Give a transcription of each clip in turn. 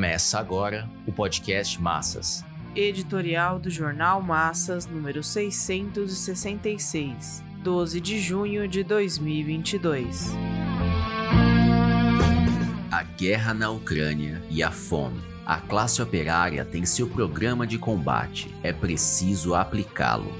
Começa agora o podcast Massas. Editorial do Jornal Massas, número 666, 12 de junho de 2022. A guerra na Ucrânia e a fome. A classe operária tem seu programa de combate. É preciso aplicá-lo.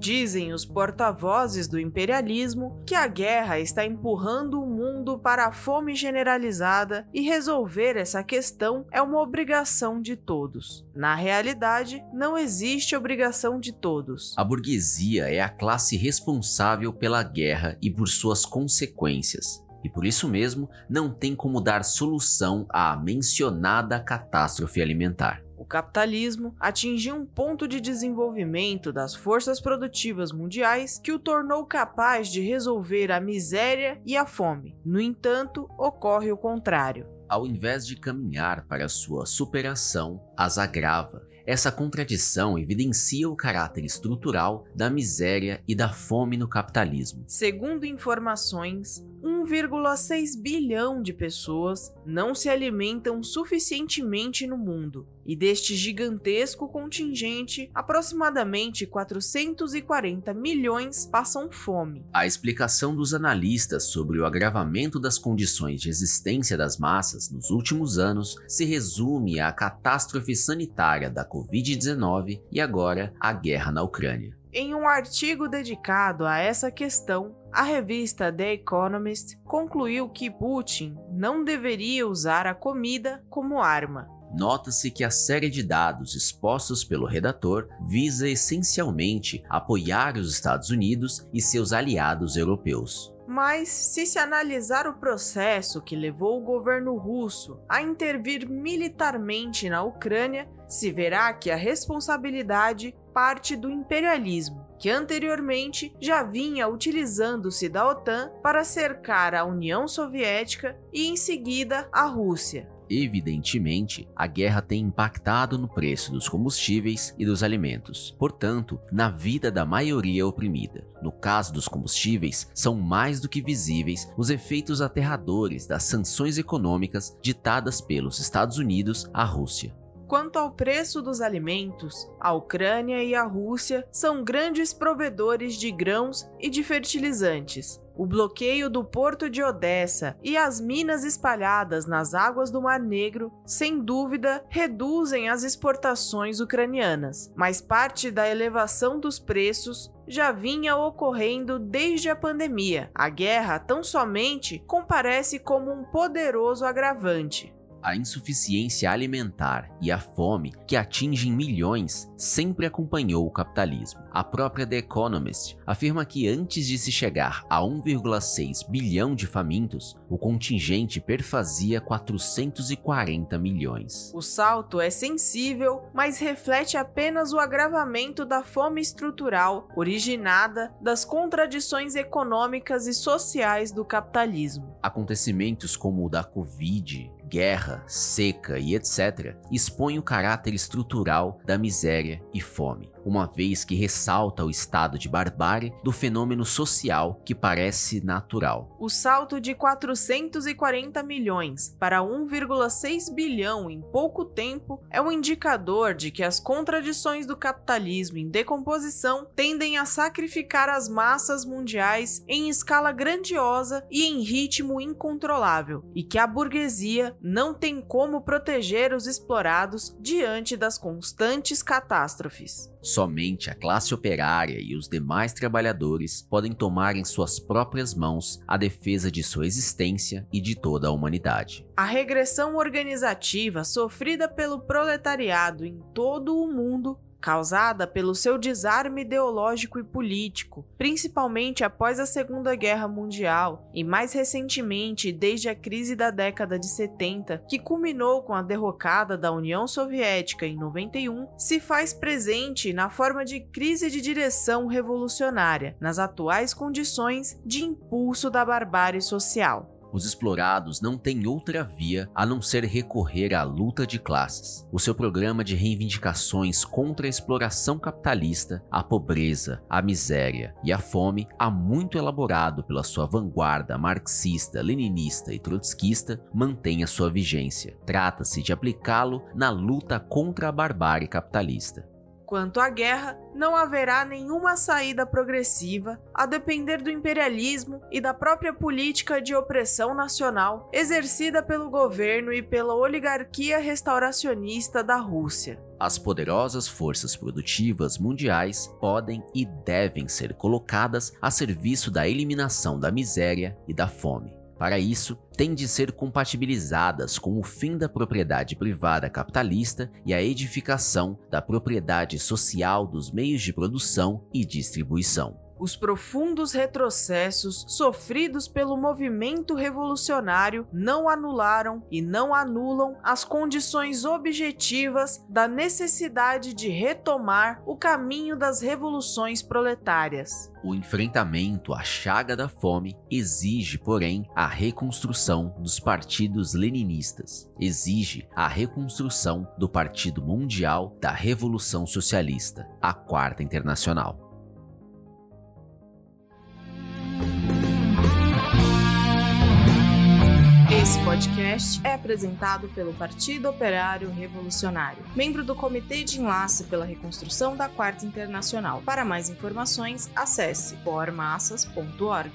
Dizem os porta-vozes do imperialismo que a guerra está empurrando o mundo para a fome generalizada e resolver essa questão é uma obrigação de todos. Na realidade, não existe obrigação de todos. A burguesia é a classe responsável pela guerra e por suas consequências. E por isso mesmo não tem como dar solução à mencionada catástrofe alimentar capitalismo atingiu um ponto de desenvolvimento das forças produtivas mundiais que o tornou capaz de resolver a miséria e a fome. No entanto, ocorre o contrário. Ao invés de caminhar para sua superação, as agrava. Essa contradição evidencia o caráter estrutural da miséria e da fome no capitalismo. Segundo informações, 1,6 bilhão de pessoas não se alimentam suficientemente no mundo, e deste gigantesco contingente, aproximadamente 440 milhões passam fome. A explicação dos analistas sobre o agravamento das condições de existência das massas nos últimos anos se resume à catástrofe sanitária da Covid-19 e agora à guerra na Ucrânia. Em um artigo dedicado a essa questão, a revista The Economist concluiu que Putin não deveria usar a comida como arma. Nota-se que a série de dados expostos pelo redator visa essencialmente apoiar os Estados Unidos e seus aliados europeus. Mas, se se analisar o processo que levou o governo russo a intervir militarmente na Ucrânia, se verá que a responsabilidade parte do imperialismo, que anteriormente já vinha utilizando-se da OTAN para cercar a União Soviética e em seguida a Rússia. Evidentemente, a guerra tem impactado no preço dos combustíveis e dos alimentos, portanto, na vida da maioria oprimida. No caso dos combustíveis, são mais do que visíveis os efeitos aterradores das sanções econômicas ditadas pelos Estados Unidos à Rússia. Quanto ao preço dos alimentos, a Ucrânia e a Rússia são grandes provedores de grãos e de fertilizantes. O bloqueio do porto de Odessa e as minas espalhadas nas águas do Mar Negro, sem dúvida, reduzem as exportações ucranianas, mas parte da elevação dos preços já vinha ocorrendo desde a pandemia. A guerra tão somente comparece como um poderoso agravante. A insuficiência alimentar e a fome, que atingem milhões, sempre acompanhou o capitalismo. A própria The Economist afirma que antes de se chegar a 1,6 bilhão de famintos, o contingente perfazia 440 milhões. O salto é sensível, mas reflete apenas o agravamento da fome estrutural originada das contradições econômicas e sociais do capitalismo. Acontecimentos como o da Covid, guerra, seca e etc., expõe o caráter estrutural da miséria e fome uma vez que ressalta o estado de barbárie do fenômeno social que parece natural. O salto de 440 milhões para 1,6 bilhão em pouco tempo é um indicador de que as contradições do capitalismo em decomposição tendem a sacrificar as massas mundiais em escala grandiosa e em ritmo incontrolável, e que a burguesia não tem como proteger os explorados diante das constantes catástrofes. Somente a classe operária e os demais trabalhadores podem tomar em suas próprias mãos a defesa de sua existência e de toda a humanidade. A regressão organizativa sofrida pelo proletariado em todo o mundo causada pelo seu desarme ideológico e político, principalmente após a Segunda Guerra Mundial e mais recentemente desde a crise da década de 70, que culminou com a derrocada da União Soviética em 91, se faz presente na forma de crise de direção revolucionária, nas atuais condições de impulso da barbárie social. Os explorados não têm outra via a não ser recorrer à luta de classes. O seu programa de reivindicações contra a exploração capitalista, a pobreza, a miséria e a fome, há muito elaborado pela sua vanguarda marxista, leninista e trotskista, mantém a sua vigência. Trata-se de aplicá-lo na luta contra a barbárie capitalista. Quanto à guerra, não haverá nenhuma saída progressiva, a depender do imperialismo e da própria política de opressão nacional exercida pelo governo e pela oligarquia restauracionista da Rússia. As poderosas forças produtivas mundiais podem e devem ser colocadas a serviço da eliminação da miséria e da fome. Para isso, têm de ser compatibilizadas com o fim da propriedade privada capitalista e a edificação da propriedade social dos meios de produção e distribuição. Os profundos retrocessos sofridos pelo movimento revolucionário não anularam e não anulam as condições objetivas da necessidade de retomar o caminho das revoluções proletárias. O enfrentamento à chaga da fome exige, porém, a reconstrução dos partidos leninistas. Exige a reconstrução do Partido Mundial da Revolução Socialista, a Quarta Internacional. Esse podcast é apresentado pelo Partido Operário Revolucionário, membro do Comitê de Enlace pela Reconstrução da Quarta Internacional. Para mais informações, acesse pormassas.org.